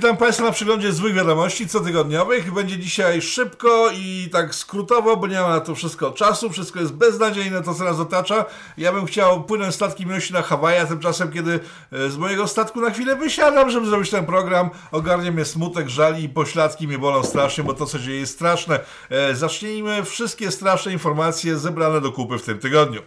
Witam Państwa na przeglądzie złych wiadomości cotygodniowych. Będzie dzisiaj szybko i tak skrótowo, bo nie ma na to wszystko czasu. Wszystko jest beznadziejne, to co nas otacza. Ja bym chciał płynąć statkiem miłości na Hawaje, a tymczasem, kiedy e, z mojego statku na chwilę wysiadam, żeby zrobić ten program, ogarnie mnie smutek, żal i pośladki mnie bolą strasznie, bo to, co dzieje, jest straszne. E, zacznijmy wszystkie straszne informacje zebrane do kupy w tym tygodniu.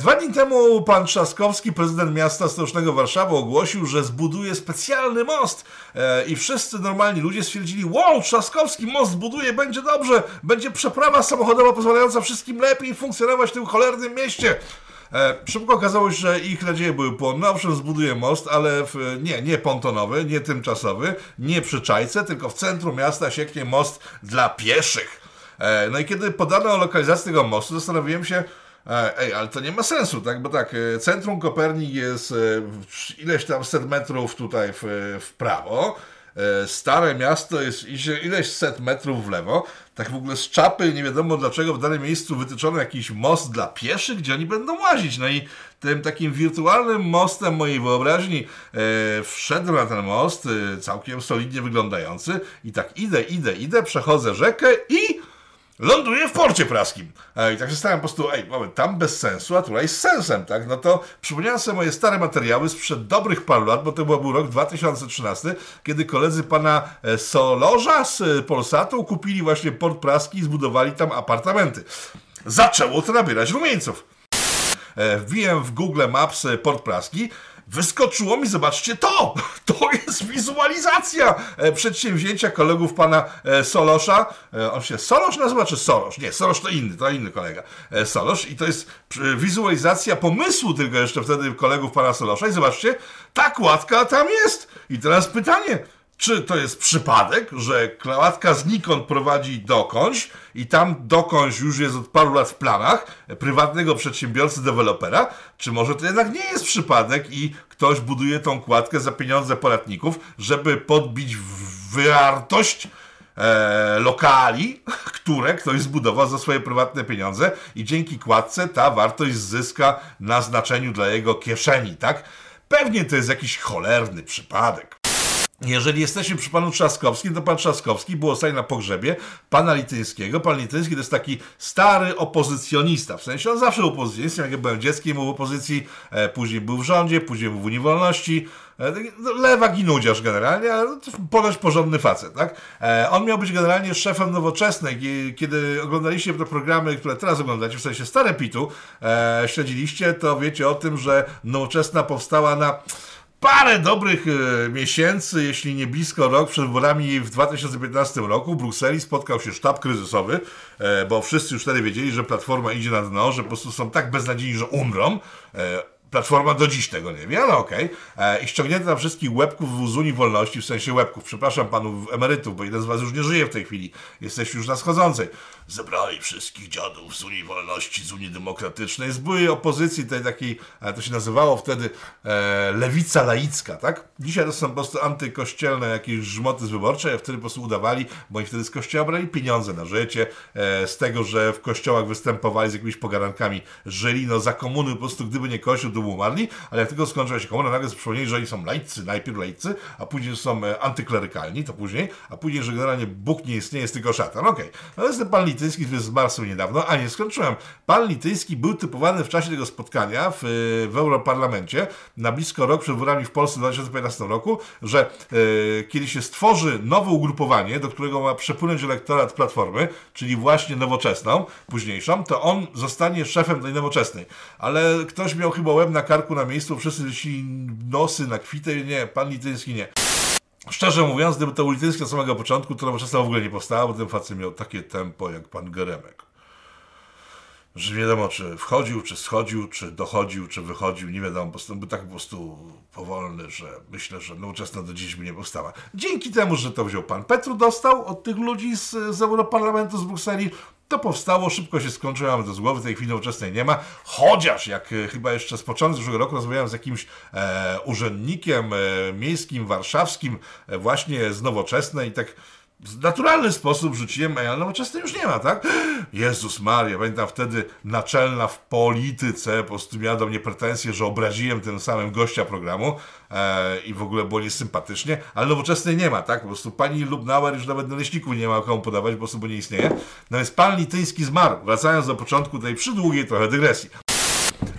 Dwa dni temu pan Trzaskowski, prezydent miasta stołecznego Warszawy, ogłosił, że zbuduje specjalny most e, i wszyscy normalni ludzie stwierdzili, wow, Trzaskowski most zbuduje, będzie dobrze, będzie przeprawa samochodowa pozwalająca wszystkim lepiej funkcjonować w tym cholernym mieście. E, szybko okazało się, że ich nadzieje były płonne. Owszem, zbuduje most, ale w, nie, nie pontonowy, nie tymczasowy, nie przy Czajce, tylko w centrum miasta sieknie most dla pieszych. E, no i kiedy podano lokalizację tego mostu, zastanowiłem się, ej, ale to nie ma sensu, tak? Bo tak, e, centrum Kopernik jest e, ileś tam set metrów tutaj w, w prawo, stare miasto jest ileś set metrów w lewo. Tak w ogóle z czapy nie wiadomo dlaczego w danym miejscu wytyczono jakiś most dla pieszych, gdzie oni będą łazić. No i tym takim wirtualnym mostem mojej wyobraźni e, wszedłem na ten most, e, całkiem solidnie wyglądający i tak idę, idę, idę, przechodzę rzekę i ląduje w porcie praskim. I tak się stałem po prostu, ej, moment, tam bez sensu, a tutaj z sensem, tak? No to przypomniałem sobie moje stare materiały sprzed dobrych paru lat, bo to był rok 2013, kiedy koledzy pana e, Solorza z e, Polsatu kupili właśnie port praski i zbudowali tam apartamenty. Zaczęło to nabierać rumieńców. E, wbiłem w Google Maps port praski, wyskoczyło mi, zobaczcie to! To jest wizualizacja e, przedsięwzięcia kolegów pana e, Solosza. E, on się Solosz nazywa, czy Sorosz? Nie, Sorosz to inny, to inny kolega. Solosz i to jest wizualizacja pomysłu tylko jeszcze wtedy kolegów pana Solosza. I zobaczcie, ta kładka tam jest. I teraz pytanie, czy to jest przypadek, że klatka znikąd prowadzi dokądś i tam dokądś już jest od paru lat w planach prywatnego przedsiębiorcy, dewelopera, czy może to jednak nie jest przypadek i ktoś buduje tą kładkę za pieniądze podatników, żeby podbić wartość e, lokali, które ktoś zbudował za swoje prywatne pieniądze i dzięki kładce ta wartość zyska na znaczeniu dla jego kieszeni, tak? Pewnie to jest jakiś cholerny przypadek. Jeżeli jesteśmy przy panu Trzaskowskim, to pan Trzaskowski był ostatnio na pogrzebie pana Lityńskiego. Pan Lityński to jest taki stary opozycjonista. W sensie on zawsze był opozycjonistą, jak ja byłem dzieckiem, był w opozycji, e, później był w rządzie, później był w Unii Wolności. E, no, lewak i nudziarz generalnie, ale ponoć porządny facet, tak? E, on miał być generalnie szefem nowoczesnej. Kiedy oglądaliście te programy, które teraz oglądacie, w sensie stare Pitu, e, śledziliście, to wiecie o tym, że nowoczesna powstała na parę dobrych e, miesięcy, jeśli nie blisko rok przed wyborami w 2015 roku w Brukseli spotkał się sztab kryzysowy, e, bo wszyscy już wtedy wiedzieli, że Platforma idzie na dno, że po prostu są tak beznadziejni, że umrą. E, Platforma do dziś tego nie wie, ale okej. Okay. I ściągnięto na wszystkich łebków z Unii Wolności, w sensie łebków, przepraszam panów emerytów, bo jeden z was już nie żyje w tej chwili. Jesteście już na schodzącej. Zebrali wszystkich dziadów z Unii Wolności, z Unii Demokratycznej, z byłej opozycji, tej takiej, to się nazywało wtedy e, lewica laicka, tak? Dzisiaj to są po prostu antykościelne jakieś żmoty wyborcze, wtedy po prostu udawali, bo oni wtedy z kościoła brali pieniądze na życie, e, z tego, że w kościołach występowali z jakimiś pogadankami, żyli, no za komuny po prostu, gdyby nie kościół, umarli, ale jak tylko skończyła się komuna, nagle przypomnieli, że oni są laicy, najpierw laicy, a później są e, antyklerykalni, to później, a później, że generalnie Bóg nie istnieje, jest tylko szatan. Okej, okay. no jest ten pan Lityński, który zmarł niedawno, a nie skończyłem. Pan Lityński był typowany w czasie tego spotkania w, w Europarlamencie na blisko rok przed wyborami w Polsce w 2015 roku, że e, kiedy się stworzy nowe ugrupowanie, do którego ma przepłynąć elektorat Platformy, czyli właśnie nowoczesną, późniejszą, to on zostanie szefem tej nowoczesnej. Ale ktoś miał chyba łeb na karku na miejscu, wszyscy wyszli nosy na kwitę, nie, pan Lityński nie. Szczerze mówiąc, gdyby to Lityński od samego początku, to nowoczesna w ogóle nie powstała, bo ten facet miał takie tempo jak pan Geremek. Że nie wiadomo, czy wchodził, czy schodził, czy dochodził, czy wychodził, nie wiadomo, po był tak po prostu powolny, że myślę, że nowoczesna do dziś by nie powstała. Dzięki temu, że to wziął pan Petru, dostał od tych ludzi z, z Europarlamentu z Brukseli, to powstało, szybko się skończyło, mamy z głowy, tej chwili nowoczesnej nie ma, chociaż jak e, chyba jeszcze z początku zeszłego roku rozmawiałem z jakimś e, urzędnikiem e, miejskim, warszawskim, e, właśnie z nowoczesnej i tak w naturalny sposób rzuciłem, ej, ale nowoczesny już nie ma, tak? Jezus Maria, pamiętam wtedy naczelna w polityce po prostu miała do mnie pretensje, że obraziłem tym samym gościa programu e, i w ogóle było niesympatycznie, ale nowoczesnej nie ma, tak? Po prostu pani Lubnauer już nawet na leśniku nie ma komu podawać, po prostu bo nie istnieje. No więc pan Lityński zmarł, wracając do początku tej przydługiej trochę dygresji.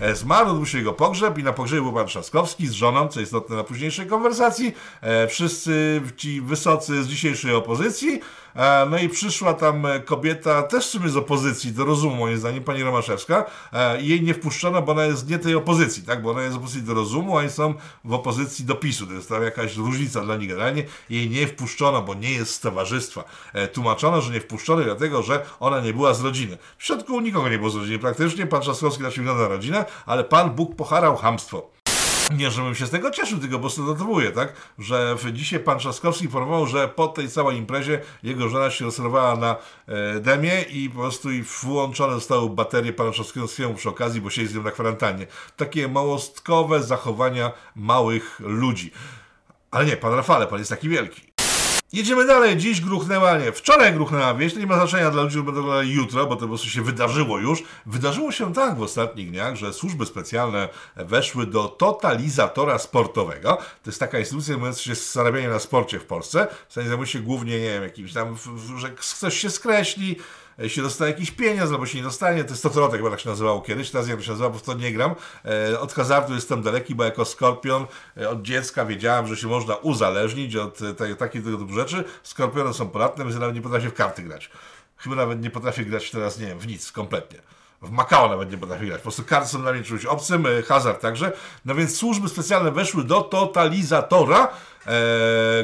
E, Zmarł, odbył się jego pogrzeb i na pogrzebie był pan Trzaskowski z żoną, co istotne na późniejszej konwersacji. E, wszyscy ci wysocy z dzisiejszej opozycji. E, no i przyszła tam e, kobieta, też w sumie z opozycji, do rozumu moim zdaniem, pani Romaszewska. E, jej nie wpuszczono, bo ona jest nie tej opozycji, tak? Bo ona jest z opozycji do rozumu, a oni są w opozycji do PiSu. To jest tam jakaś różnica dla nich generalnie. Jej nie wpuszczono, bo nie jest z towarzystwa. Tłumaczono, że nie wpuszczono dlatego, że ona nie była z rodziny. W środku nikogo nie było z rodziny praktycznie. Pan Trzaskowski znaczy na rodzinę, ale pan Bóg poharał hamstwo. Nie, żebym się z tego cieszył, tylko po prostu notowuję, tak? Że dzisiaj pan Trzaskowski informował, że po tej całej imprezie jego żona się rozrywała na e, demie i po prostu i włączone zostały baterie pana Trzaskowskiego przy okazji, bo siedzi z nią na kwarantannie. Takie małostkowe zachowania małych ludzi. Ale nie, pan Rafale, pan jest taki wielki. Jedziemy dalej. Dziś gruchnęła, nie, wczoraj gruchnęła wieś. Nie ma znaczenia dla ludzi, którzy będą oglądali jutro, bo to po prostu się wydarzyło już. Wydarzyło się tak w ostatnich dniach, że służby specjalne weszły do totalizatora sportowego. To jest taka instytucja zajmująca się zarabianiem na sporcie w Polsce. W sensie zajmuje się głównie, nie wiem, jakimś tam, że ktoś się skreśli, się dostaje jakiś pieniądz, albo się nie dostanie. To jest Totolotek, chyba tak się nazywało kiedyś. Teraz jak to się nazywa, bo w to nie gram. E, Od hazardu jestem daleki, bo jako skorpion e, od dziecka wiedziałem, że się można uzależnić od e, tej- takich tego typu rzeczy. Skorpiony są podatne, więc nawet nie potrafię w karty grać. Chyba nawet nie potrafię grać teraz, nie wiem, w nic, kompletnie. W Macao nawet nie potrafię grać. Po prostu karty są dla mnie czymś obcym, e, hazard także. No więc służby specjalne weszły do totalizatora, e,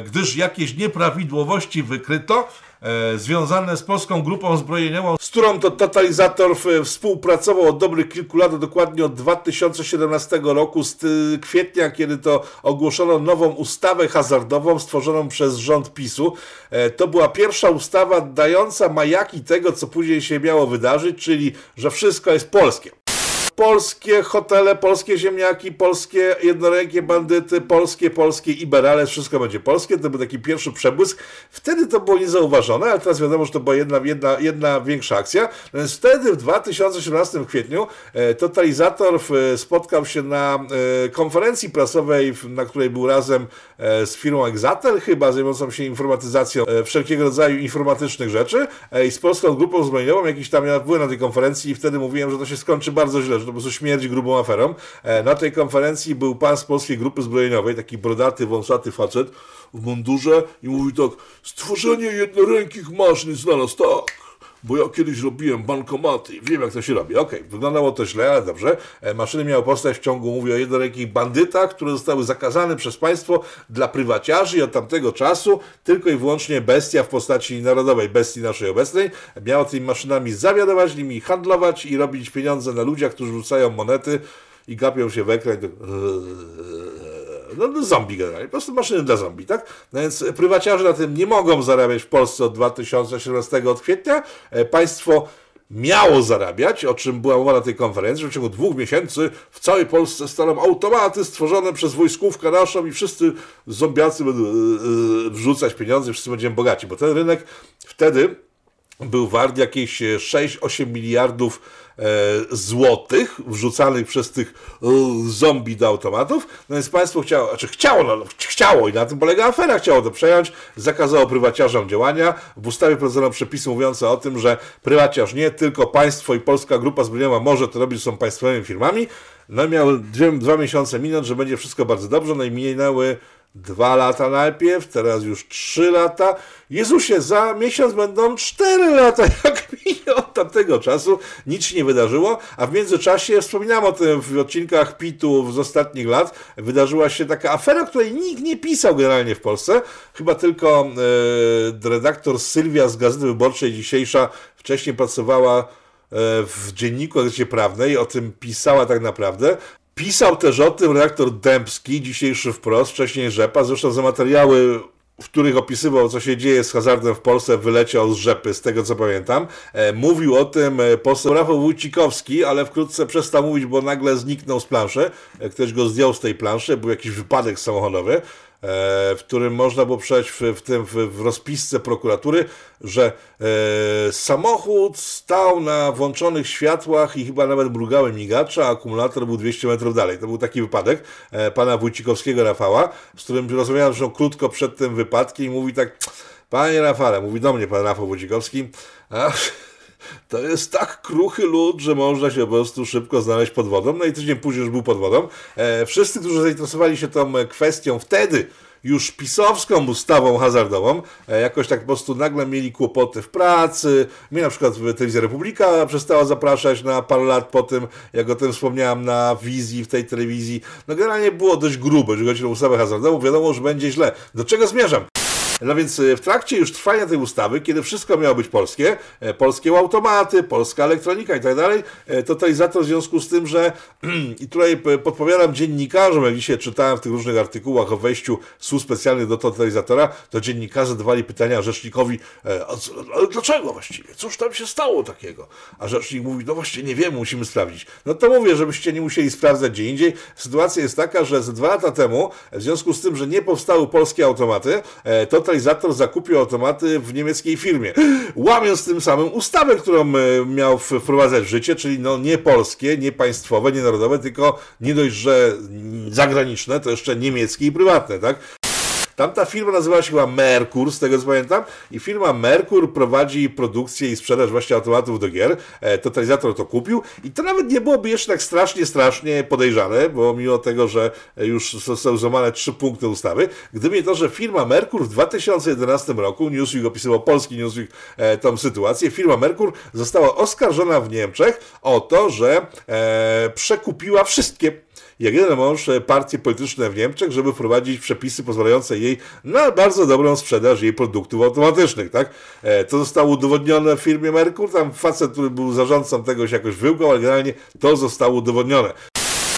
gdyż jakieś nieprawidłowości wykryto e, związane z polską grupą zbrojeniową, z którą to totalizator w, współpracował od dobrych kilku lat, dokładnie od 2017 roku, z kwietnia, kiedy to ogłoszono nową ustawę hazardową stworzoną przez rząd PiSu. E, to była pierwsza ustawa dająca majaki tego, co później się miało wydarzyć, czyli że wszystko jest polskie polskie hotele, polskie ziemniaki, polskie jednorękie bandyty, polskie, polskie Iberale, wszystko będzie polskie. To był taki pierwszy przebłysk. Wtedy to było niezauważone, ale teraz wiadomo, że to była jedna, jedna, jedna większa akcja. Więc wtedy w 2017 kwietniu e, totalizator w, spotkał się na e, konferencji prasowej, na której był razem e, z firmą Exatel, chyba zajmującą się informatyzacją wszelkiego rodzaju informatycznych rzeczy i z polską grupą zbrojeniową. Jakiś tam ja byłem na tej konferencji i wtedy mówiłem, że to się skończy bardzo źle, że to po prostu śmierdzi grubą aferą. E, Na tej konferencji był pan z polskiej grupy zbrojeniowej, taki brodaty, wąsaty facet w mundurze i mówi tak, stworzenie jednorękich maszyn znalazł, tak. Bo ja kiedyś robiłem bankomaty i wiem, jak to się robi. Okej, wyglądało to źle, ale dobrze. E, Maszyny miały powstać w ciągu, mówię o jednorękich bandytach, które zostały zakazane przez państwo dla prywaciarzy i od tamtego czasu tylko i wyłącznie bestia w postaci narodowej, bestii naszej obecnej, miała tymi maszynami zawiadować, nimi handlować i robić pieniądze na ludziach, którzy rzucają monety i gapią się w ekran. i tak- no, no zombie generalnie, po prostu maszyny dla zombie, tak? No więc prywaciarze na tym nie mogą zarabiać w Polsce od 2017 od kwietnia. E, Państwo miało zarabiać, o czym była mowa na tej konferencji, że w ciągu dwóch miesięcy w całej Polsce staną automaty stworzone przez wojskówkę naszą i wszyscy zombiacy będą e, e, wrzucać pieniądze, wszyscy będziemy bogaci, bo ten rynek wtedy był wart jakieś e, 6-8 miliardów złotych wrzucanych przez tych e, zombie do automatów. No więc państwo chciało, znaczy chciało, no, chciało i na tym polega afera, chciało to przejąć, zakazało prywaciarzom działania. W ustawie wprowadzono przepisy mówiące o tym, że prywaciarz nie, tylko państwo i polska grupa zbrojeniowa może to robić, są państwowymi firmami. No i miały dwie, dwa miesiące minąć, że będzie wszystko bardzo dobrze, no i minęły Dwa lata najpierw, teraz już trzy lata. Jezusie, za miesiąc będą cztery lata, jak minie od tamtego czasu. Nic się nie wydarzyło, a w międzyczasie, wspominałem o tym w odcinkach PIT-u z ostatnich lat, wydarzyła się taka afera, której nikt nie pisał generalnie w Polsce. Chyba tylko e, redaktor Sylwia z Gazety Wyborczej dzisiejsza wcześniej pracowała e, w dzienniku Gazecie Prawnej, o tym pisała tak naprawdę. Pisał też o tym redaktor Dębski, dzisiejszy wprost, wcześniej Rzepa, zresztą za materiały w których opisywał, co się dzieje z hazardem w Polsce, wyleciał z rzepy, z tego co pamiętam. E, mówił o tym e, poseł Rafał Wójcikowski, ale wkrótce przestał mówić, bo nagle zniknął z planszy. E, ktoś go zdjął z tej planszy, był jakiś wypadek samochodowy. W którym można było przeczytać w, w tym w, rozpisce prokuratury, że e, samochód stał na włączonych światłach i chyba nawet mrugały migacze, a akumulator był 200 metrów dalej. To był taki wypadek e, pana Wójcikowskiego Rafała, z którym rozmawiałem zresztą krótko przed tym wypadkiem i mówi tak, panie Rafale, mówi do mnie pan Rafał Wójcikowski, a, to jest tak kruchy lód, że można się po prostu szybko znaleźć pod wodą. No i tydzień później już był pod wodą. E, wszyscy, którzy zainteresowali się tą kwestią wtedy, już pisowską ustawą hazardową, e, jakoś tak po prostu nagle mieli kłopoty w pracy. Mnie na przykład Telewizja Republika przestała zapraszać na parę lat po tym, jak o tym wspomniałem na wizji w tej telewizji. No generalnie było dość grube, jeżeli chodzi o ustawę hazardową. Wiadomo, że będzie źle. Do czego zmierzam? No więc e, w trakcie już trwania tej ustawy, kiedy wszystko miało być polskie, e, polskie automaty, polska elektronika i tak dalej, e, totalizator w związku z tym, że i tutaj podpowiadam dziennikarzom, jak dzisiaj czytałem w tych różnych artykułach o wejściu słów specjalnych do totalizatora, to dziennikarze zadawali pytania rzecznikowi, ale dlaczego właściwie? Cóż tam się stało takiego? A rzecznik mówi, no właśnie nie wiem, musimy sprawdzić. No to mówię, żebyście nie musieli sprawdzać gdzie indziej. Sytuacja jest taka, że z dwa lata temu, w związku z tym, że nie powstały polskie automaty, to totalizator zakupił automaty w niemieckiej firmie, łamiąc tym samym ustawę, którą e, miał wprowadzać w życie, czyli no nie polskie, nie państwowe, nie narodowe, tylko nie dość, że zagraniczne, to jeszcze niemieckie i prywatne, tak? Tamta firma nazywa się chyba Merkur, z tego co pamiętam, i firma Merkur prowadzi produkcję i sprzedaż właśnie automatów do gier. E, totalizator to kupił i to nawet nie byłoby jeszcze tak strasznie, strasznie podejrzane, bo mimo tego, że już są złamane trzy punkty ustawy, gdyby nie to, że firma Merkur w 2011 roku, Newsweek opisywał polski Newsweek e, tą sytuację, firma Merkur została oskarżona w Niemczech o to, że e, przekupiła wszystkie jak jeden mąż e, partie polityczne w Niemczech, żeby wprowadzić przepisy pozwalające jej na bardzo dobrą sprzedaż jej produktów automatycznych, tak? E, to zostało udowodnione w firmie Merkur, tam facet, który był zarządcą tego się jakoś wyłkał, ale generalnie to zostało udowodnione.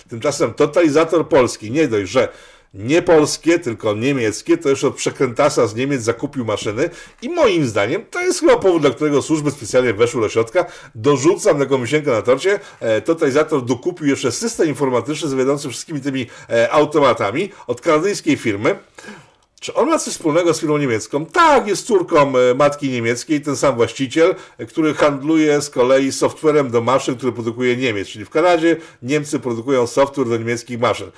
Tymczasem totalizator polski, nie dość, że nie polskie, tylko niemieckie, to już od przekrętasa z Niemiec zakupił maszyny i moim zdaniem to jest chyba powód, dla którego służby specjalnie weszły do środka. Dorzucam na komisionkę na torcie, e, totalizator dokupił jeszcze system informatyczny zawiadający wszystkimi tymi e, automatami od kanadyjskiej firmy. Czy on ma coś wspólnego z firmą niemiecką? Tak, jest córką e, matki niemieckiej, ten sam właściciel, e, który handluje z kolei softwarem do maszyn, który produkuje Niemiec. Czyli w Kanadzie Niemcy produkują software do niemieckich maszyn.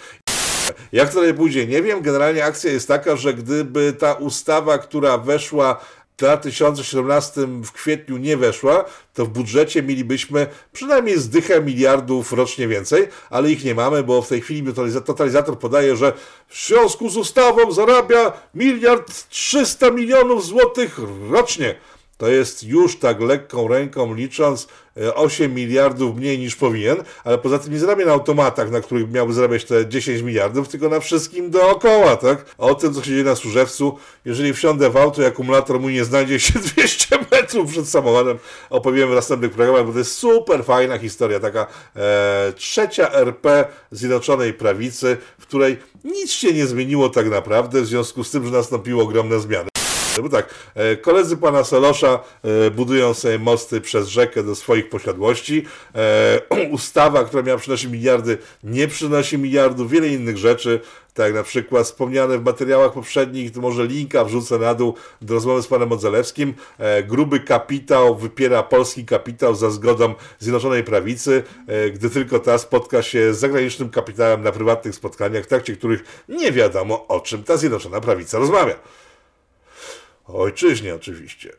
Jak to pójdzie, nie wiem. Generalnie akcja jest taka, że gdyby ta ustawa, która weszła w 2017 w kwietniu nie weszła, to w budżecie mielibyśmy przynajmniej zdychę miliardów rocznie więcej, ale ich nie mamy, bo w tej chwili totalizator podaje, że w związku z ustawą zarabia miliard 300 milionów złotych rocznie. To jest już tak lekką ręką licząc 8 e, miliardów mniej niż powinien, ale poza tym nie zarabia na automatach, na których miałby zarabiać te 10 miliardów, tylko na wszystkim dookoła, tak? O tym, co się dzieje na Służewcu, jeżeli wsiądę w auto i akumulator mój nie znajdzie się 200 metrów przed samochodem, opowiemy w następnych programach, bo to jest super fajna historia, taka e, trzecia RP Zjednoczonej Prawicy, w której nic się nie zmieniło tak naprawdę, w związku z tym, że nastąpiły ogromne zmiany. Bo tak, e, koledzy pana Solosza e, budują sobie mosty przez rzekę do swoich posiadłości. E, ustawa, która miała przynosić miliardy, nie przynosi miliardów, wiele innych rzeczy. Tak, na przykład wspomniane w materiałach poprzednich, to może linka wrzucę na dół do rozmowy z panem Modzelewskim. gruby kapitał wypiera polski kapitał za zgodą Zjednoczonej Prawicy, gdy tylko ta spotka się z zagranicznym kapitałem na prywatnych spotkaniach, w trakcie których nie wiadomo o czym ta Zjednoczona Prawica rozmawia. Ojczyźnie oczywiście.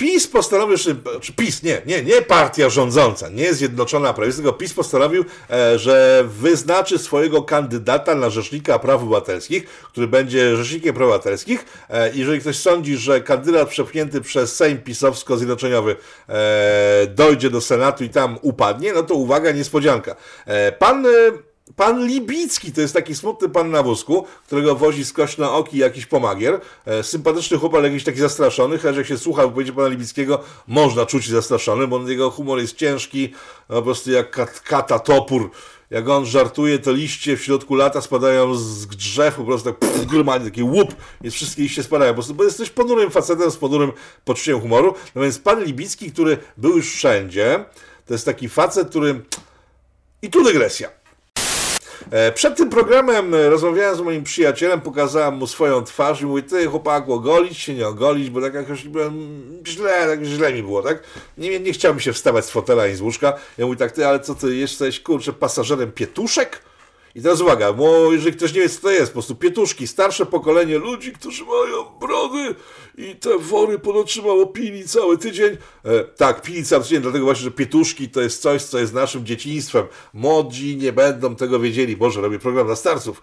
PiS postanowił, czy PiS, nie, nie, nie partia rządząca, nie Zjednoczona Prawica, tylko PiS postanowił, e, że wyznaczy swojego kandydata na Rzecznika Praw Obywatelskich, który będzie Rzecznikiem Praw Obywatelskich. E, jeżeli ktoś sądzi, że kandydat przepchnięty przez Sejm pisowsko-zjednoczeniowy e, dojdzie do Senatu i tam upadnie, no to uwaga, niespodzianka. Pan Pan Libicki to jest taki smutny pan na wózku, którego wozi skoś na oki jakiś pomagier. E, sympatyczny chłopak, jakiś taki zastraszony, chociaż jak się słucha wypowiedzi pana Libickiego, można czuć zastraszony, bo jego humor jest ciężki, no, po prostu jak kat, kata topór. Jak on żartuje, to liście w środku lata spadają z drzew, po prostu tak pff, taki łup, jest wszystkie liście spadają, po prostu, bo jesteś ponurym facetem z ponurym poczuciem humoru. No więc pan Libicki, który był już wszędzie, to jest taki facet, który... I tu dygresja przed tym programem e, rozmawiałem z moim przyjacielem, pokazałem mu swoją twarz i mówi, ty chłopaku, ogolić się, nie ogolić, bo tak jakoś byłem źle, tak źle mi było, tak? Nie, nie chciałem się wstawać z fotela i z łóżka. Ja mówię tak, ty, ale co ty, jesteś, kurczę, pasażerem pietuszek? I teraz uwaga, bo jeżeli ktoś nie wie, co to jest, po prostu pietuszki, starsze pokolenie ludzi, którzy mają brody i te wory pod oczyma pili cały tydzień. E, tak, pili cały tydzień, dlatego właśnie, że pietuszki to jest coś, co jest naszym dzieciństwem. Młodzi nie będą tego wiedzieli. Boże, robię program dla starców.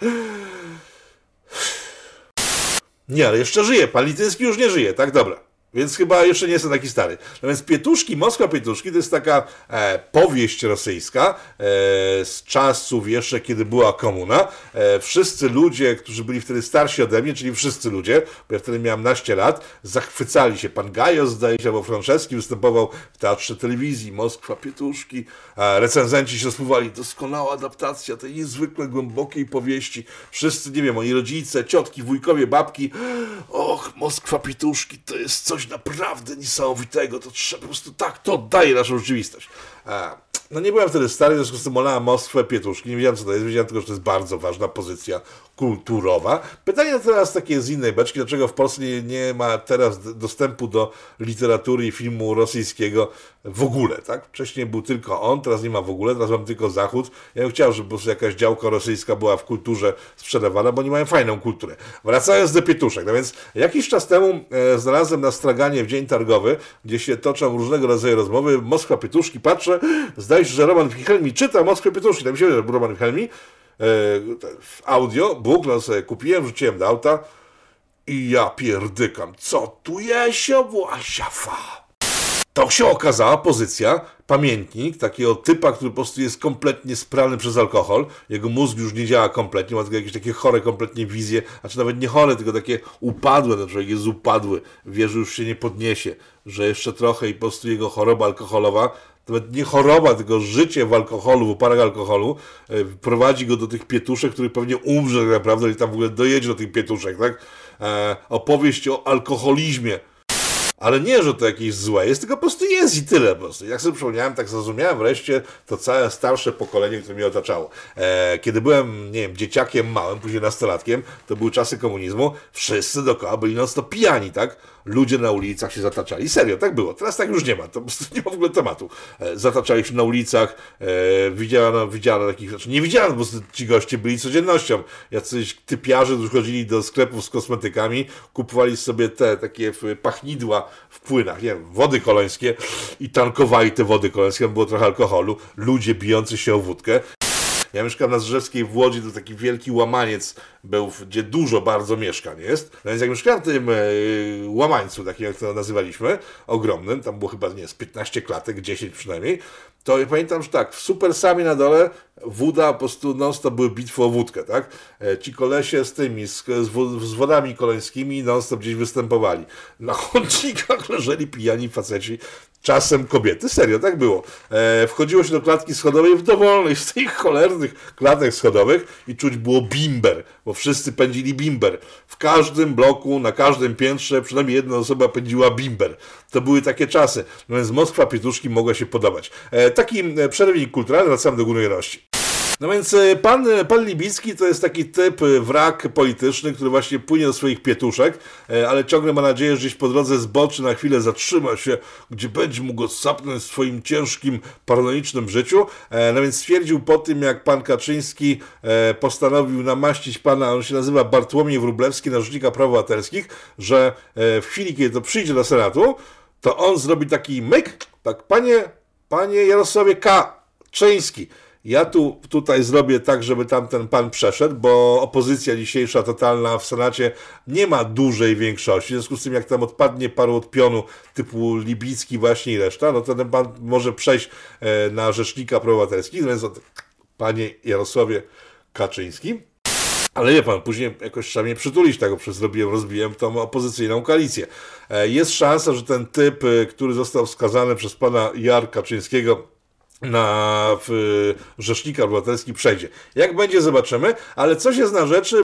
Nie, ale jeszcze żyje. Pan Lityński już nie żyje, tak? Dobra. Więc chyba jeszcze nie jestem taki stary. Więc Pietuszki, Moskwa Pietuszki to jest taka e, powieść rosyjska e, z czasów jeszcze, kiedy była komuna. E, wszyscy ludzie, którzy byli wtedy starsi ode mnie, czyli wszyscy ludzie, bo ja wtedy miałem naście lat, zachwycali się. Pan Gajos, zdaje się, albo Franceski występował w Teatrze Telewizji, Moskwa Pietuszki. E, recenzenci się rozpływali, doskonała adaptacja tej niezwykle głębokiej powieści. Wszyscy, nie wiem, moi rodzice, ciotki, wujkowie, babki. Och, Moskwa Pietuszki to jest coś naprawdę niesamowitego, to trzeba po prostu tak, to oddaje naszą rzeczywistość. A, no nie byłem wtedy stary, w związku z tym olałem Moskwę, Pietruszki, nie wiedziałem co to jest, wiedziałem tylko, że to jest bardzo ważna pozycja kulturowa. Pytanie teraz takie z innej beczki, dlaczego w Polsce nie, ma teraz dostępu do literatury i filmu rosyjskiego w ogóle, tak? Wcześniej był tylko on, teraz nie ma w ogóle, teraz mam tylko Zachód. Ja bym chciał, żeby jakaś działka rosyjska była w kulturze sprzedawana, bo nie mają fajną kulturę. Wracając do Pietuszek, no więc jakiś czas temu e, znalazłem na straganie w dzień targowy, gdzie się toczą różnego rodzaju rozmowy, Moskwa Pietuszki, patrzę, zdaje się, że Roman Wilhelmi czyta Moskwę Pietuszki, tam się że Roman Wilhelmi, e, audio, Bóg, no sobie kupiłem, wrzuciłem do auta i ja pierdykam, co tu się własiafa? To się okazała pozycja, pamiętnik takiego typa, który po prostu jest kompletnie sprawny przez alkohol. Jego mózg już nie działa kompletnie, ma tylko jakieś takie chore kompletnie wizje, a czy nawet nie chore, tylko takie upadłe, ten człowiek jest upadły, wie, że już się nie podniesie, że jeszcze trochę i po prostu jego choroba alkoholowa nawet nie choroba, tylko życie w alkoholu, w uparach alkoholu, e, prowadzi go do tych pietuszek, który pewnie umrze tak naprawdę i tam w ogóle dojedzie do tych pietuszek, tak? E, opowieść o alkoholizmie ale nie, że to jakieś złe jest, tylko po prostu jest i tyle po prostu. Jak sobie przypomniałem, tak zrozumiałem wreszcie to całe starsze pokolenie, które mnie otaczało. E, kiedy byłem, nie wiem, dzieciakiem małym, później nastolatkiem, to były czasy komunizmu, wszyscy dookoła byli no to pijani, tak? Ludzie na ulicach się zataczali. Serio, tak było. Teraz tak już nie ma. To nie ma w ogóle tematu. E, zataczali się na ulicach, e, widziano, widziano takich, znaczy nie widziano, bo ci goście byli codziennością. Jacyś typiarze, którzy chodzili do sklepów z kosmetykami, kupowali sobie te takie pachnidła w płynach, nie wiem, wody kolońskie i tankowali te wody kolońskie, było trochę alkoholu, ludzie bijący się o wódkę. Ja mieszkam na Zrzewskiej w Łodzi, to taki wielki łamaniec był, gdzie dużo bardzo mieszkań jest. No więc jak mieszkałem w tym e, łamańcu, takim jak to nazywaliśmy, ogromnym, tam było chyba, nie z 15 klatek, 10 przynajmniej, to pamiętam, że tak, w Super Sami na dole woda, po prostu non-stop były bitwy o wódkę, tak? E, ci kolesie z tymi, z, z wodami koleńskimi non-stop gdzieś występowali. Na chodnikach leżeli pijani faceci, czasem kobiety. Serio, tak było. E, wchodziło się do klatki schodowej w dowolnej z tych cholernych klatek schodowych i czuć było bimber, bo wszyscy pędzili bimber. W każdym bloku, na każdym piętrze przynajmniej jedna osoba pędziła bimber. To były takie czasy. No więc Moskwa Pietuszki mogła się podobać. E, taki e, przerywnik kulturalny, wracamy do Górnej Jarości. No więc e, pan, e, pan Libicki to jest taki typ e, wrak polityczny, który właśnie płynie do swoich pietuszek, ale ciągle ma nadzieję, że gdzieś po drodze zboczy, na chwilę zatrzyma się, gdzie będzie mógł go sapnąć w swoim ciężkim, paranoicznym życiu. No więc stwierdził po tym, jak pan Kaczyński postanowił namaścić pana, on się nazywa Bartłomiej Wróblewski, na Rzecznika Praw Obywatelskich, że w chwili, kiedy to przyjdzie do Senatu, to on zrobi taki myk, tak, panie, panie Jarosławie Kaczyński, ja tu, tutaj zrobię tak, żeby tamten pan przeszedł, bo opozycja dzisiejsza totalna w Senacie nie ma dużej większości. W związku z tym, jak tam odpadnie paru od pionu typu Libicki właśnie i reszta, no to ten pan może przejść e, na rzecznika proobywatelskich, więc panie Jarosławie Kaczyński. Ale wie pan, później jakoś trzeba mnie przytulić, tego przez zrobiłem, rozbiłem tą opozycyjną koalicję. E, jest szansa, że ten typ, e, który został wskazany przez pana Jar Kaczyńskiego, na w, Rzecznika Obywatelski przejdzie. Jak będzie, zobaczymy, ale coś jest na rzeczy.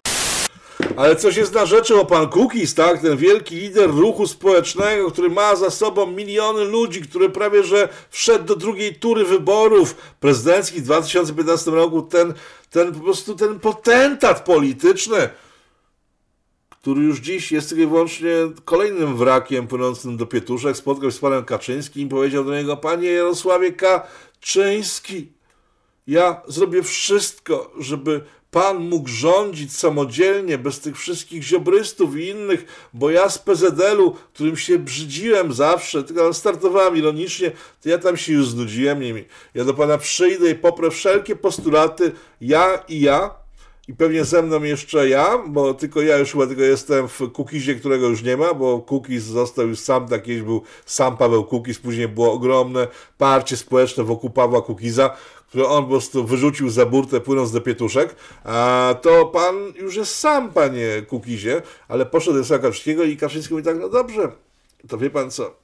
Ale coś jest na rzeczy, o pan Kukis, tak? Ten wielki lider ruchu społecznego, który ma za sobą miliony ludzi, który prawie że wszedł do drugiej tury wyborów prezydenckich w 2015 roku. Ten, ten po prostu ten potentat polityczny, który już dziś jest tylko i wyłącznie kolejnym wrakiem płynącym do pietuszek, spotkał się z panem Kaczyńskim i powiedział do niego, panie Jarosławie Kaczyński, ja zrobię wszystko, żeby Pan mógł rządzić samodzielnie, bez tych wszystkich ziobrystów i innych, bo ja z PZL-u, którym się brzydziłem zawsze, tylko startowałem ironicznie, to ja tam się już znudziłem nimi. Ja do Pana przyjdę i poprę wszelkie postulaty, ja i ja, i pewnie ze mną jeszcze ja, bo tylko ja już chyba tylko jestem w Kukizie, którego już nie ma, bo Kukiz został już sam, tak kiedyś był sam Paweł Kukiz, później było ogromne parcie społeczne wokół Pawła Kukiza, które on po prostu wyrzucił za burtę płynąc do pietuszek, a to pan już jest sam, panie Kukizie, ale poszedł do Kaczyńskiego i Kaczyński mówi tak, no dobrze, to wie pan co,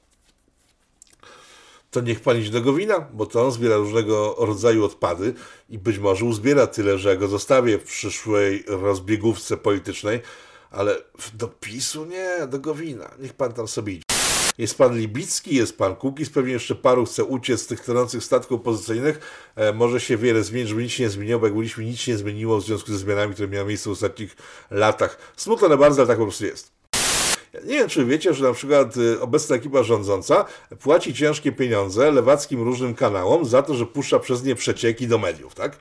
to niech pan idzie do Gowina, bo to on zbiera różnego rodzaju odpady i być może uzbiera tyle, że ja go zostawię w przyszłej rozbiegówce politycznej, ale do PiSu nie, do Gowina. Niech pan tam sobie idzie. Jest pan Libicki, jest pan Kukiz, pewnie jeszcze paru chce uciec z tych tonących statków opozycyjnych. E, może się wiele zmienić, żeby nic się nie zmieniło, bo jak mówiliśmy, nic się nie zmieniło w związku ze zmianami, które miały miejsce w ostatnich latach. Smutno, ale bardzo, ale tak po prostu jest. Nie wiem, czy wiecie, że na przykład y, obecna ekipa rządząca płaci ciężkie pieniądze lewackim różnym kanałom za to, że puszcza przez nie przecieki do mediów, tak?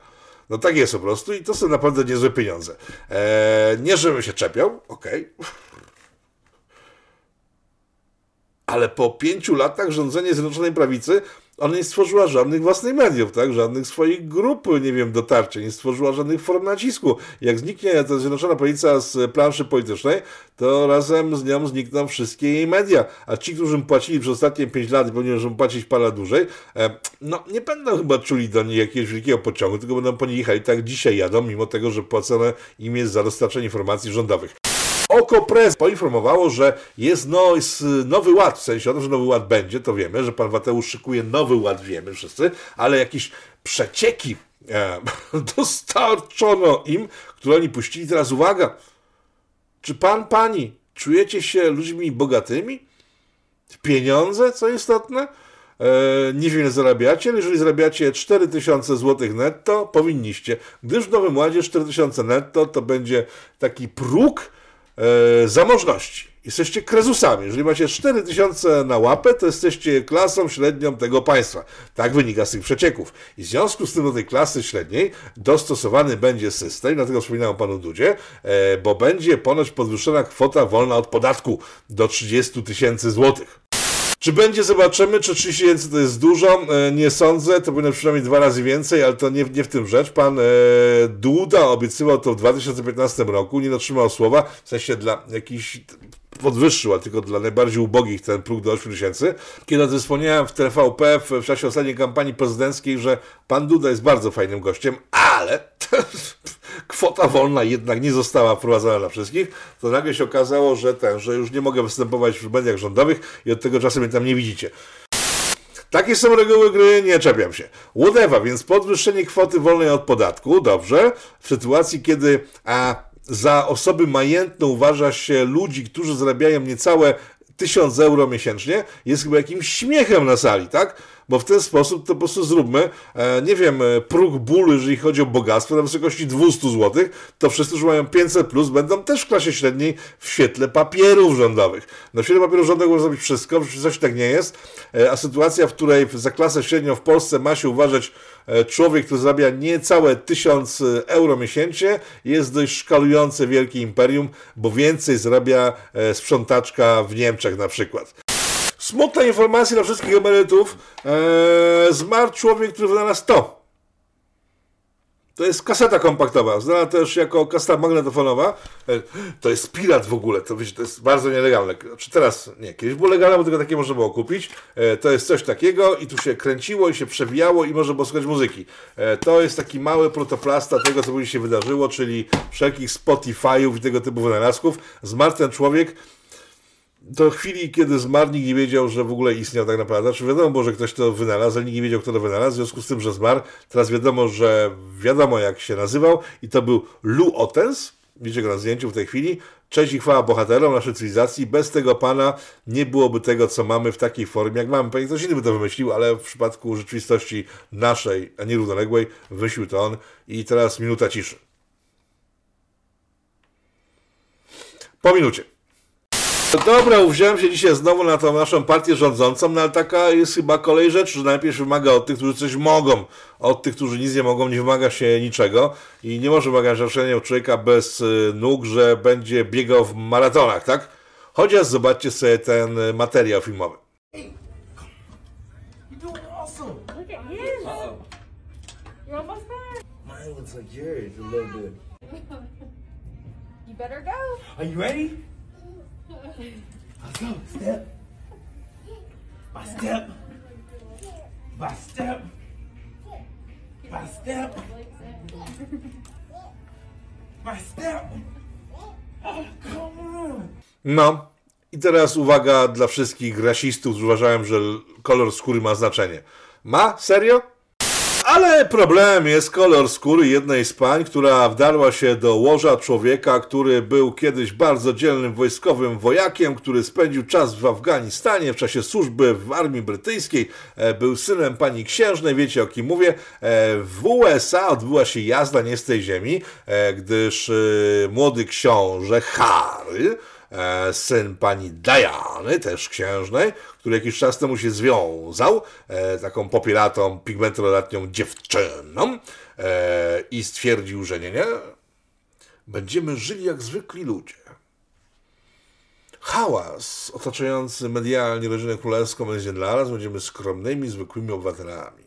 No tak jest po prostu i to są naprawdę niezłe pieniądze. Eee, nie, żebym się czepiał, okej. Okay. Ale po pięciu latach rządzenia Zjednoczonej Prawicy ona nie stworzyła żadnych własnych mediów, tak? żadnych swoich grup, nie wiem, dotarcia, nie stworzyła żadnych form nacisku. Jak zniknie ta Zjednoczona Prawica z planszy politycznej, to razem z nią znikną wszystkie jej media. A ci, którzy płacili przez ostatnie 5 lat i powinni płacić parę dłużej, e, no nie będą chyba czuli do nich jakiegoś wielkiego pociągu, tylko będą po nich jechali tak dzisiaj jadą, mimo tego, że płacone im jest za dostarczenie informacji rządowych. Oko Press poinformowało, że jest, no, nowy ład, w sensie o tym, że nowy ład będzie, to wiemy, że pan Wateusz szykuje nowy ład, wiemy wszyscy, ale jakieś przecieki e, dostarczono im, które oni puścili. Teraz uwaga, czy pan, pani czujecie się ludźmi bogatymi? Pieniądze, co istotne? E, nie wiem, ile zarabiacie, ale jeżeli zarabiacie 4000 zł netto, powinniście. Gdyż w Nowym Ładzie 4000 netto to będzie taki próg, e, zamożności. Jesteście krezusami. Jeżeli macie 4000 na łapę, to jesteście klasą średnią tego państwa. Tak wynika z tych przecieków. I w związku z tym do tej klasy średniej dostosowany będzie system, dlatego wspominałem o panu Dudzie, e, bo będzie ponoć podwyższona kwota wolna od podatku do 30 tysięcy złotych. Czy będzie, zobaczymy, czy 30 tysięcy to jest dużo, e, nie sądzę, to powinno przynajmniej dwa razy więcej, ale to nie, nie w tym rzecz. Pan e, Duda obiecywał to w 2015 roku, nie dotrzymał słowa, w sensie dla jakichś podwyższył, a tylko dla najbardziej ubogich ten próg do 8 tysięcy. Kiedy wspomniałem w TVP w, w czasie ostatniej kampanii prezydenckiej, że pan Duda jest bardzo fajnym gościem, ale kwota wolna jednak nie została wprowadzona dla wszystkich, to nagle się okazało, że ten, że już nie mogę występować w mediach rządowych i od tego czasu mnie tam nie widzicie. Takie są reguły gry, nie czepiam się. Whatever, więc podwyższenie kwoty wolnej od podatku, dobrze, w sytuacji, kiedy a za osoby majętne uważa się ludzi, którzy zarabiają niecałe 1000 euro miesięcznie, jest chyba jakimś śmiechem na sali, tak? Bo w ten sposób to po prostu zróbmy, e, nie wiem, e, próg bólu, jeżeli chodzi o bogactwo na wysokości 200 zł, to wszyscy, którzy mają 500 plus, będą też w klasie średniej w świetle papierów rządowych. Na świetle papierów rządowych można zrobić wszystko, w coś tak nie jest, e, a sytuacja, w której za klasę średnią w Polsce ma się uważać człowiek, który zarabia niecałe 1000 euro miesięcznie, jest dość szkalujące wielkie imperium, bo więcej zarabia sprzątaczka w Niemczech na przykład. Smutna informacja dla wszystkich emerytów. Eee, zmarł człowiek, który wynalazł to. To jest kaseta kompaktowa, znana też jako kaseta magnetofonowa. E, to jest pirat w ogóle, to, wiecie, to jest bardzo nielegalne. Czy teraz, nie, kiedyś było legalne, bo tylko takie można było kupić. E, to jest coś takiego i tu się kręciło i się przewijało i można było słuchać muzyki. E, to jest taki mały protoplasta tego, co później się wydarzyło, czyli wszelkich Spotify'ów i tego typu wynalazków. Zmarł ten człowiek, do chwili, kiedy zmarł, nikt nie wiedział, że w ogóle istniał tak naprawdę. Znaczy wiadomo było, że ktoś to wynalazł, ale nikt nie wiedział, kto to wynalazł. W związku z tym, że zmarł, teraz wiadomo, że wiadomo jak się nazywał i to był Lou Otens. Widzicie go na zdjęciu w tej chwili. Cześć i chwała bohaterom naszej cywilizacji. Bez tego pana nie byłoby tego, co mamy w takiej formie, jak mamy. Pewnie ktoś inny by to wymyślił, ale w przypadku rzeczywistości naszej, a nie równoległej, wymyślił to on. I teraz minuta ciszy. Po minucie. Dobra, uwziąłem się dzisiaj znowu na tą naszą partię rządzącą, no ale taka jest chyba kolej rzeczy, że najpierw wymaga od tych, którzy coś mogą, od tych, którzy nic nie mogą, nie wymaga się niczego i nie może wymagać życzenia człowieka bez y, nóg, że będzie biegał w maratonach, tak? Chociaż zobaczcie sobie ten materiał filmowy. Mine looks like yours a little bit. You better go. Are you ready? Let's go. Step. By step. By step. By step. By step. Oh, come on. No, i teraz uwaga dla wszystkich rasistów, którzy uważają, że kolor skóry ma znaczenie. Ma? Serio? Ale problem jest kolor skóry jednej z pań, która wdarła się do łoża człowieka, który był kiedyś bardzo dzielnym wojskowym wojakiem, który spędził czas w Afganistanie w czasie służby w armii brytyjskiej. E, Był synem pani księżnej, wiecie o kim mówię. E, W USA odbyła się jazda nie z tej ziemi, e, gdyż młody książę Harry syn pani Diany, też księżnej, który jakiś czas temu się związał, e, taką popielatą, pigmentolatnią dziewczyną e, i stwierdził, że nie, nie, będziemy żyli jak zwykli ludzie. Hałas otaczający medialnie rodzinę królewską będzie dla nas, będziemy skromnymi, zwykłymi obywatelami.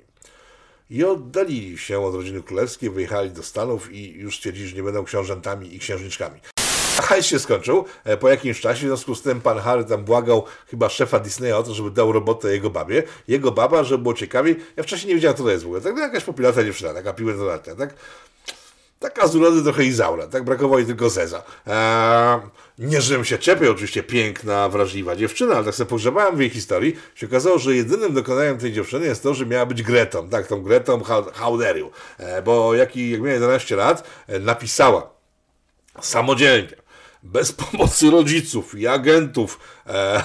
I oddalili się od rodziny królewskiej, wyjechali do Stanów i już stwierdzili, że nie będą książętami i księżniczkami. Hajs się skończył. E, Po jakimś czasie, w związku z tym pan Harry tam błagał chyba szefa Disneya o to, żeby dał robotę jego babie. Jego baba, żeby było ciekawiej. Ja wcześniej nie wiedziałem, co to jest w ogóle. Tak, no jakaś popilata dziewczyna, taka piłętolatnia, tak? Taka z urody trochę Izaura, tak? Brakowało jej tylko Zeza. Eee, nie, żebym się czepiał, oczywiście piękna, wrażliwa dziewczyna, ale tak sobie pogrzebałem w jej historii, się okazało, że jedynym dokonaniem tej dziewczyny jest to, że miała być Gretą, tak? Tą Gretą Ha- Hauderiu. E, bo jak, jak miała 11 lat, e, napisała samodzielnie, bez pomocy rodziców i agentów, e,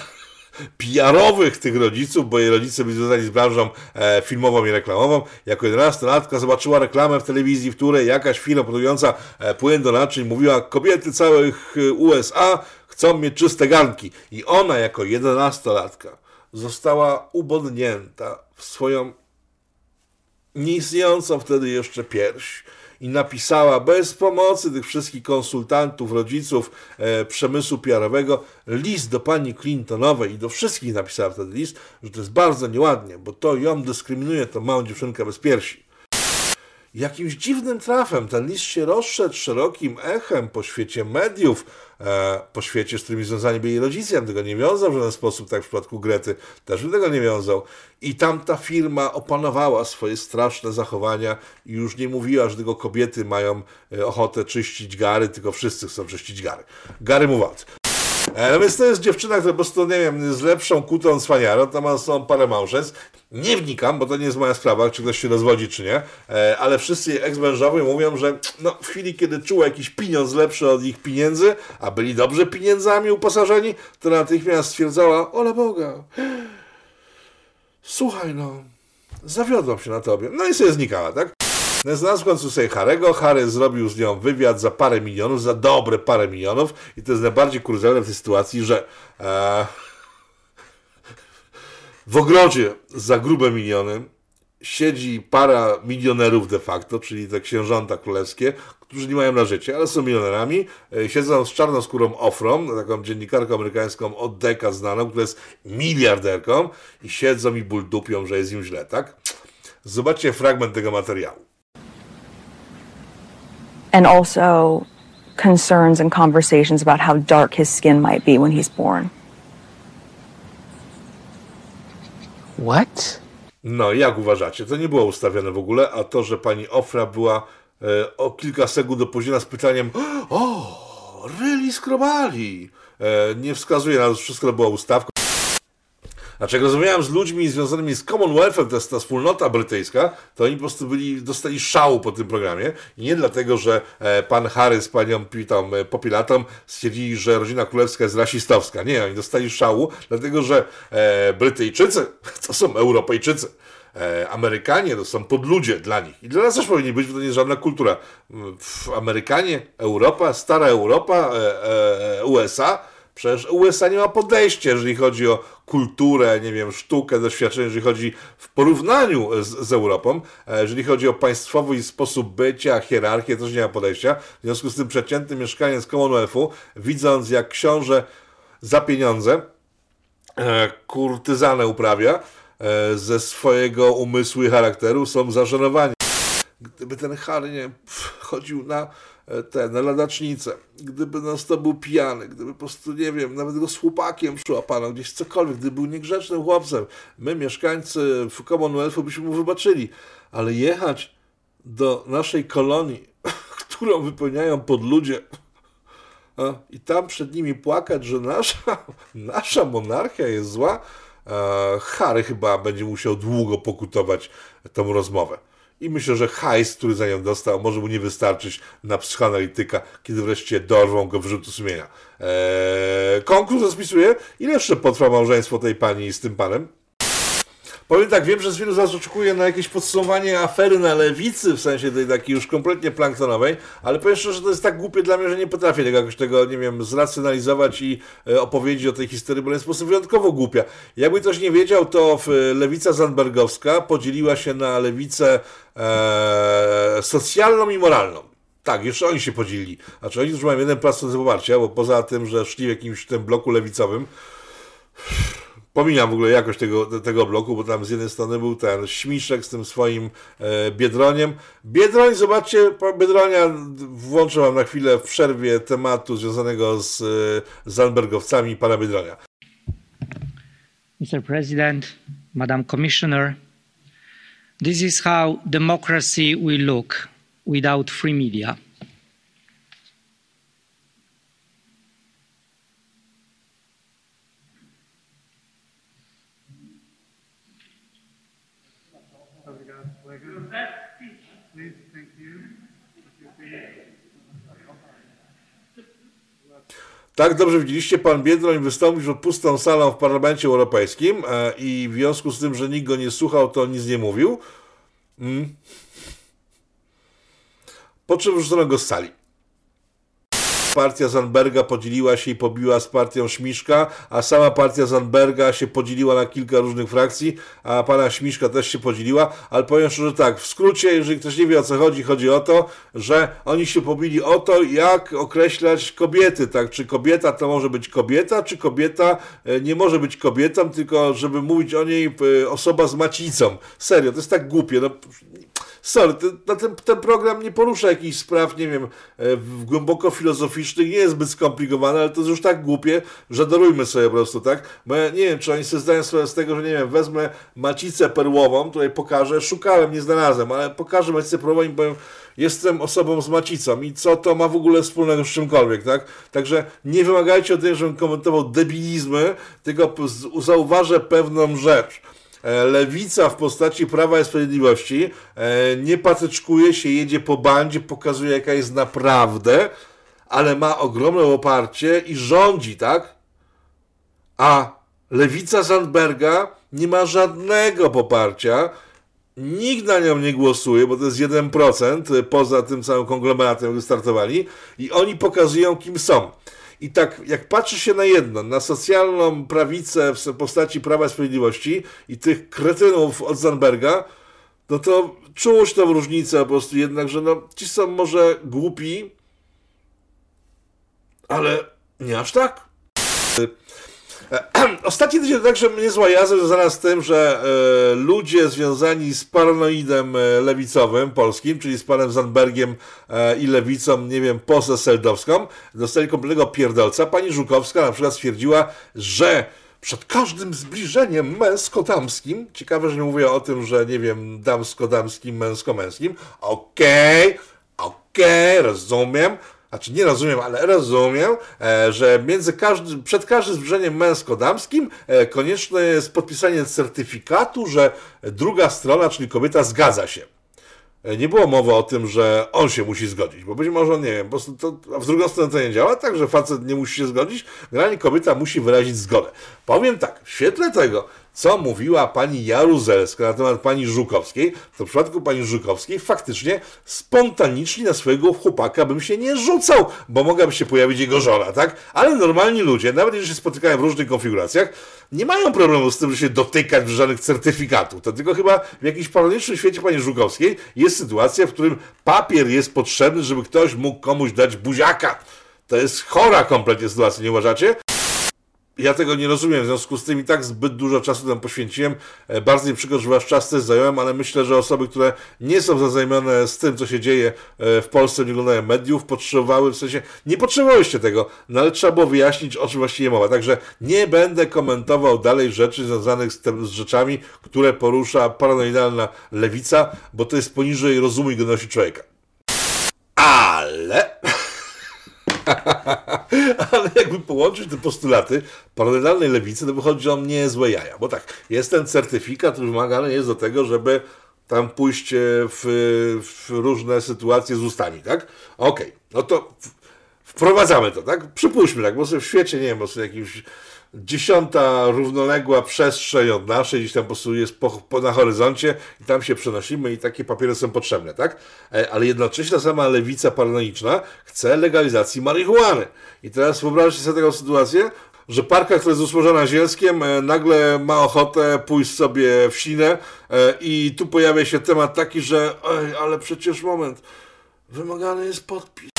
PR-owych tych rodziców, bo jej rodzice byli związani z branżą e, filmową i reklamową. Jako 11-latka zobaczyła reklamę w telewizji, w której jakaś firma produkująca e, płyn do naczyń mówiła, kobiety całych e, USA chcą mieć czyste garnki. I ona jako 11-latka została ubodnięta w swoją nieistniejącą wtedy jeszcze pierś i napisała bez pomocy tych wszystkich konsultantów, rodziców e, przemysłu PR-owego list do pani Clintonowej i do wszystkich napisała wtedy list, że to jest bardzo nieładnie, bo to ją dyskryminuje, tą małą dziewczynkę bez piersi. Jakimś dziwnym trafem ten list się rozszedł szerokim echem po świecie mediów, e, po świecie, z którymi związani byli rodzice. Ja bym tego nie wiązał w żaden sposób, tak w przypadku Grety też bym tego nie wiązał. I tamta firma opanowała swoje straszne zachowania i już nie mówiła, że tylko kobiety mają e, ochotę czyścić gary, tylko wszyscy chcą czyścić gary. Gary mówiąc. E, No więc to jest dziewczyna, która po prostu, nie wiem, z lepszą kutą cwaniarą, tam ma są parę małżeństw. Nie wnikam, bo to nie jest moja sprawa, czy ktoś się rozwodzi, czy nie, e, ale wszyscy ex-mężowie mówią, że no, w chwili, kiedy czuła jakiś pieniądz lepszy od ich pieniędzy, a byli dobrze pieniędzmi uposażeni, to natychmiast stwierdzała, ola Boga, słuchaj no, zawiodłam się na tobie. No i sobie znikała, tak? No, Znalazł w sobie Harego. Harry zrobił z nią wywiad za parę milionów, za dobre parę milionów. I to jest najbardziej kuryzelne w tej sytuacji, że e, w ogrodzie za grube miliony siedzi para milionerów de facto, czyli te księżąta królewskie, którzy nie mają na życie, ale są milionerami. E, Siedzą z czarnoskórą Ofrą, taką dziennikarką amerykańską od dekad znaną, która jest miliarderką i siedzą i buldupią, że jest im źle, tak? Zobaczcie fragment tego materiału. And also concerns and conversations about how dark his skin might be when he's born. What? No, jak uważacie? To nie było ustawione w ogóle, a to, że pani Ofra była e, o kilka sekund opóźniona z pytaniem o, really skrobali, e, nie wskazuje na to, że wszystko była ustawką. Znaczy, jak rozmawiałem z ludźmi związanymi z Commonwealthem, to jest ta wspólnota brytyjska, to oni po prostu byli, dostali szału po tym programie. I nie dlatego, że e, pan Harry z panią Pitą e, Popilatą stwierdzili, że rodzina królewska jest rasistowska. Nie, oni dostali szału, dlatego że e, Brytyjczycy to są Europejczycy. E, Amerykanie to są podludzie dla nich. I dla nas też powinni być, bo to nie jest żadna kultura. Mm, Amerykanie, Europa, stara Europa, USA, przecież USA nie ma podejścia, jeżeli chodzi o kulturę, nie wiem, sztukę, doświadczenie, jeżeli chodzi w porównaniu z, z Europą, e, jeżeli chodzi o państwowy sposób bycia, hierarchię, też nie ma podejścia. W związku z tym przeciętny mieszkaniec Commonwealthu, widząc jak książę za pieniądze e, kurtyzanę uprawia, e, ze swojego umysłu i charakteru są zażenowani. Gdyby ten Harry nie pff, chodził na e, te, na ladacznicę, gdyby no, to był pijany, gdyby po prostu, nie wiem, nawet go z chłopakiem przyłapano, gdzieś cokolwiek, gdyby był niegrzecznym chłopcem, my, mieszkańcy w Commonwealthu, byśmy mu wybaczyli. Ale jechać do naszej kolonii, którą wypełniają podludzie, i tam przed nimi płakać, że nasza, nasza monarchia jest zła, e, Harry chyba będzie musiał długo pokutować tą rozmowę. I myślę, że hajs, który za nią dostał, może mu nie wystarczyć na psychoanalityka, kiedy wreszcie dorwą go wyrzutu sumienia. Eee, konkurs rozpisuje, ile jeszcze potrwa małżeństwo tej pani z tym panem? Powiem tak, wiem, że z wielu z Was oczekuje na jakieś podsumowanie afery na lewicy, w sensie tej takiej już kompletnie planktonowej, ale powiem szczerze, że to jest tak głupie dla mnie, że nie potrafię tego jakoś tego, nie wiem, zracjonalizować i e, opowiedzieć o tej historii, bo jest w sposób wyjątkowo głupia. Jakby ktoś nie wiedział, to e, lewica zandbergowska podzieliła się na lewicę e, socjalną i moralną. Tak, jeszcze oni się podzielili. Znaczy oni już mają jeden do poparcia, bo poza tym, że szli w jakimś tym bloku lewicowym, Pomijam w ogóle jakość tego, tego bloku, bo tam z jednej strony był ten Śmiszek z tym swoim e, Biedroniem. Biedroń, zobaczcie, Biedronia, włączę wam na chwilę w przerwie tematu związanego z e, Zalbergowcami pana Biedronia. Mr. President, Madam Commissioner, this is how democracy will look without free media. Tak dobrze widzieliście, pan Biedroń wystąpił przed pustą salą w Parlamencie Europejskim e, i w związku z tym, że nikt go nie słuchał, to nic nie mówił. Mm. Po czym wrzucono go z sali. Partia Zandberga podzieliła się i pobiła z partią Śmiszka, a sama partia Zandberga się podzieliła na kilka różnych frakcji, a pana Śmiszka też się podzieliła, ale powiem szczerze tak, w skrócie, jeżeli ktoś nie wie o co chodzi, chodzi o to, że oni się pobili o to, jak określać kobiety, tak, czy kobieta to może być kobieta, czy kobieta e, nie może być kobietą, tylko żeby mówić o niej e, osoba z macicą. Serio, to jest tak głupie, no sorry, ten, ten, ten program nie porusza jakichś spraw, nie wiem, e, głęboko filozoficznych, nie jest zbyt skomplikowany, ale to jest już tak głupie, że darujmy sobie po prostu, tak? Bo ja nie wiem, czy oni sobie zdają sprawę z tego, że nie wiem, wezmę macicę perłową, tutaj pokażę, szukałem, nie znalazłem, ale pokażę macicę perłową i powiem, jestem osobą z macicą i co to ma w ogóle wspólnego z czymkolwiek, tak? Także nie wymagajcie od tego, żebym komentował debilizmy, tylko zauważę pewną rzecz. E, lewica w postaci Prawa i Sprawiedliwości e, nie patyczkuje się, jedzie po bandzie, pokazuje jaka jest naprawdę, ale ma ogromne oparcie i rządzi, tak? A lewica Zandberga nie ma żadnego poparcia, nikt na nią nie głosuje, bo to jest 1% poza tym całym konglomeratem, który startowali i oni pokazują kim są. I tak, jak patrzy się na jedno, na socjalną prawicę w postaci Prawa i Sprawiedliwości i tych kretynów od Zandberga, no to czułość tą różnicę po prostu jednak, że no, ci są może głupi, ale nie aż tak. Ostatni tydzień także niezła jazda związana z tym, że e, ludzie związani z paranoidem e, lewicowym polskim, czyli z panem Zandbergiem e, i lewicą, nie wiem, poza Seldowską, dostali kompletnego pierdolca. Pani Żukowska na przykład stwierdziła, że przed każdym zbliżeniem męsko-damskim, ciekawe, że nie mówię o tym, że nie wiem, damsko-damskim, męsko-męskim, okej, okay, okej, okay, rozumiem, znaczy nie rozumiem, ale rozumiem, e, że między każdy, przed każdym zbliżeniem męsko-damskim e, konieczne jest podpisanie certyfikatu, że druga strona, czyli kobieta, zgadza się. E, Nie było mowy o tym, że on się musi zgodzić, bo być może, nie wiem, po prostu to, a w drugą stronę to nie działa, tak, że facet nie musi się zgodzić, generalnie kobieta musi wyrazić zgodę. Powiem tak, w świetle tego, co mówiła pani Jaruzelska na temat pani Żukowskiej, to w przypadku pani Żukowskiej faktycznie spontanicznie na swojego chłopaka bym się nie rzucał, bo mogłaby się pojawić jego żona, tak? Ale normalni ludzie, nawet jeżeli się spotykają w różnych konfiguracjach, nie mają problemu z tym, że się dotykać żadnych certyfikatów. To tylko chyba w jakimś paralonicznym świecie pani Żukowskiej jest sytuacja, w którym papier jest potrzebny, żeby ktoś mógł komuś dać buziaka. To jest chora kompletnie sytuacja, nie uważacie? Ja tego nie rozumiem, w związku z tym i tak zbyt dużo czasu tam poświęciłem. E, Bardzo mi przykro, że wasz czas też zająłem, ale myślę, że osoby, które nie są zaznajomione z tym, co się dzieje e, w Polsce, nie oglądają mediów, potrzebowały, w sensie nie potrzebowałyście tego, no ale trzeba było wyjaśnić, o czym właściwie mowa. Także nie będę komentował dalej rzeczy związanych z, tym, z rzeczami, które porusza paranoidalna lewica, bo to jest poniżej rozumu i godności człowieka. Ale... Ale jakby połączyć te postulaty paralelnej lewicy, to wychodzi, on nie jest złe jaja. Bo tak, jest ten certyfikat, który wymagany jest do tego, żeby tam pójść e, w, w różne sytuacje z ustami, tak? Okej, no to wprowadzamy to, tak? Przypuśćmy tak, bo sobie w świecie, nie wiem, bo sobie jakiś dziesiąta równoległa przestrzeń od naszej, gdzieś tam po prostu jest po, po, na horyzoncie i tam się przenosimy i takie papiery są potrzebne, tak? E, Ale jednocześnie ta sama lewica paranoiczna chce legalizacji marihuany. I teraz wyobraźcie sobie taką sytuację, że parka, która jest usmażona zielskiem, e, nagle ma ochotę pójść sobie w sinę e, i tu pojawia się temat taki, że ej, ale przecież moment, wymagany jest podpis.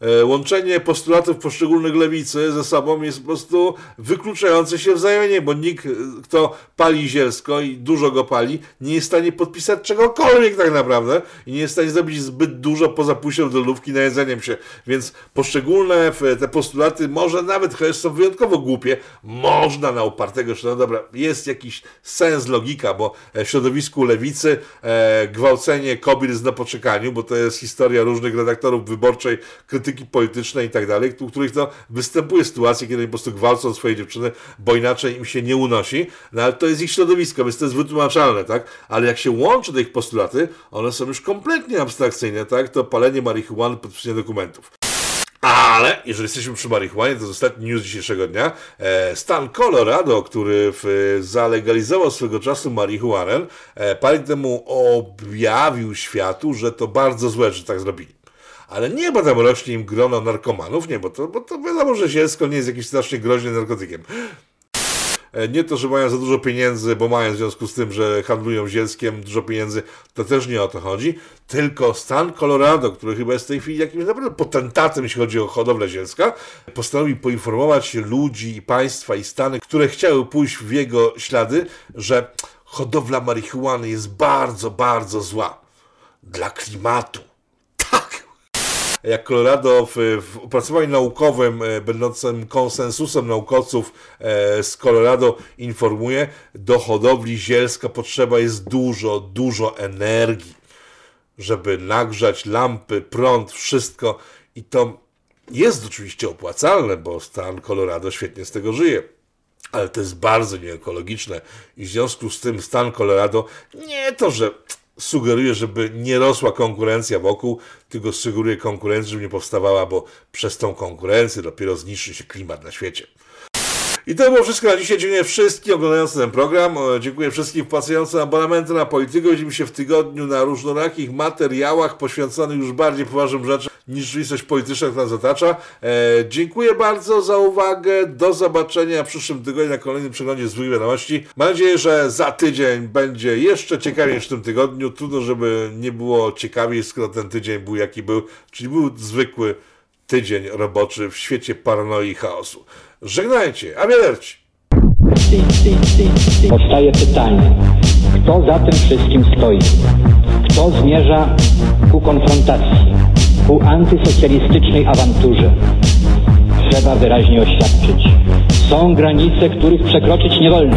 E, Łączenie postulatów poszczególnych lewicy ze sobą jest po prostu wykluczające się wzajemnie, bo nikt, e, kto pali zielsko i dużo go pali, nie jest w stanie podpisać czegokolwiek tak naprawdę i nie jest w stanie zrobić zbyt dużo poza pójściem do lówki na jedzeniem się. Więc poszczególne te postulaty, może nawet chociaż są wyjątkowo głupie, można na upartego, że no dobra, jest jakiś sens, logika, bo e, w środowisku lewicy e, gwałcenie kobiet jest na poczekaniu, bo to jest historia różnych redaktorów wyborczej, krytyki politycznej i tak dalej, u których to występuje sytuacje, kiedy po prostu gwałcą swoje dziewczyny, bo inaczej im się nie unosi, no ale to jest ich środowisko, więc to jest wytłumaczalne, tak? Ale jak się łączy te ich postulaty, one są już kompletnie abstrakcyjne, tak? To palenie marihuany, podpisanie dokumentów. Ale jeżeli jesteśmy przy marihuanie, to jest ostatni news dzisiejszego dnia. E, Stan Colorado, który zalegalizował swego czasu marihuanę, e, parę temu objawił światu, że to bardzo złe, że tak zrobili. Ale nie, bo tam rośnie im grono narkomanów, nie, bo to, bo to wiadomo, że zielsko nie jest jakimś strasznie groźnym narkotykiem. E, Nie to, że mają za dużo pieniędzy, bo mają w związku z tym, że handlują zielskiem dużo pieniędzy, to też nie o to chodzi. Tylko stan Colorado, który chyba jest w tej chwili jakimś naprawdę potentatem, jeśli chodzi o hodowlę zielska, postanowił poinformować ludzi i państwa i stany, które chciały pójść w jego ślady, że hodowla marihuany jest bardzo, bardzo zła dla klimatu. Jak Colorado w, w opracowaniu naukowym, e, będącym konsensusem naukowców e, z Colorado informuje, do hodowli zielska potrzeba jest dużo, dużo energii, żeby nagrzać lampy, prąd, wszystko i to jest oczywiście opłacalne, bo stan Colorado świetnie z tego żyje. Ale to jest bardzo nieekologiczne i w związku z tym stan Colorado nie to, że sugeruje, żeby nie rosła konkurencja wokół, tylko sugeruje konkurencję, żeby nie powstawała, bo przez tą konkurencję dopiero zniszczy się klimat na świecie. I to było wszystko na dzisiaj. Dziękuję wszystkim oglądającym ten program. Dziękuję wszystkim wpłacającym abonamenty na politykę. Widzimy się w tygodniu na różnorakich materiałach poświęconych już bardziej poważnym rzeczom niż rzeczywistość polityczna, która nas otacza. E, dziękuję bardzo za uwagę. Do zobaczenia w przyszłym tygodniu na kolejnym przeglądzie złych wiadomości. Mam nadzieję, że za tydzień będzie jeszcze ciekawiej niż w tym tygodniu. Trudno, żeby nie było ciekawiej, skoro ten tydzień był jaki był, czyli był zwykły tydzień roboczy w świecie paranoi i chaosu. Żegnajcie, a wiaderci. Powstaje pytanie, kto za tym wszystkim stoi? Kto zmierza ku konfrontacji, ku antysocjalistycznej awanturze? Trzeba wyraźnie oświadczyć. Są granice, których przekroczyć nie wolno.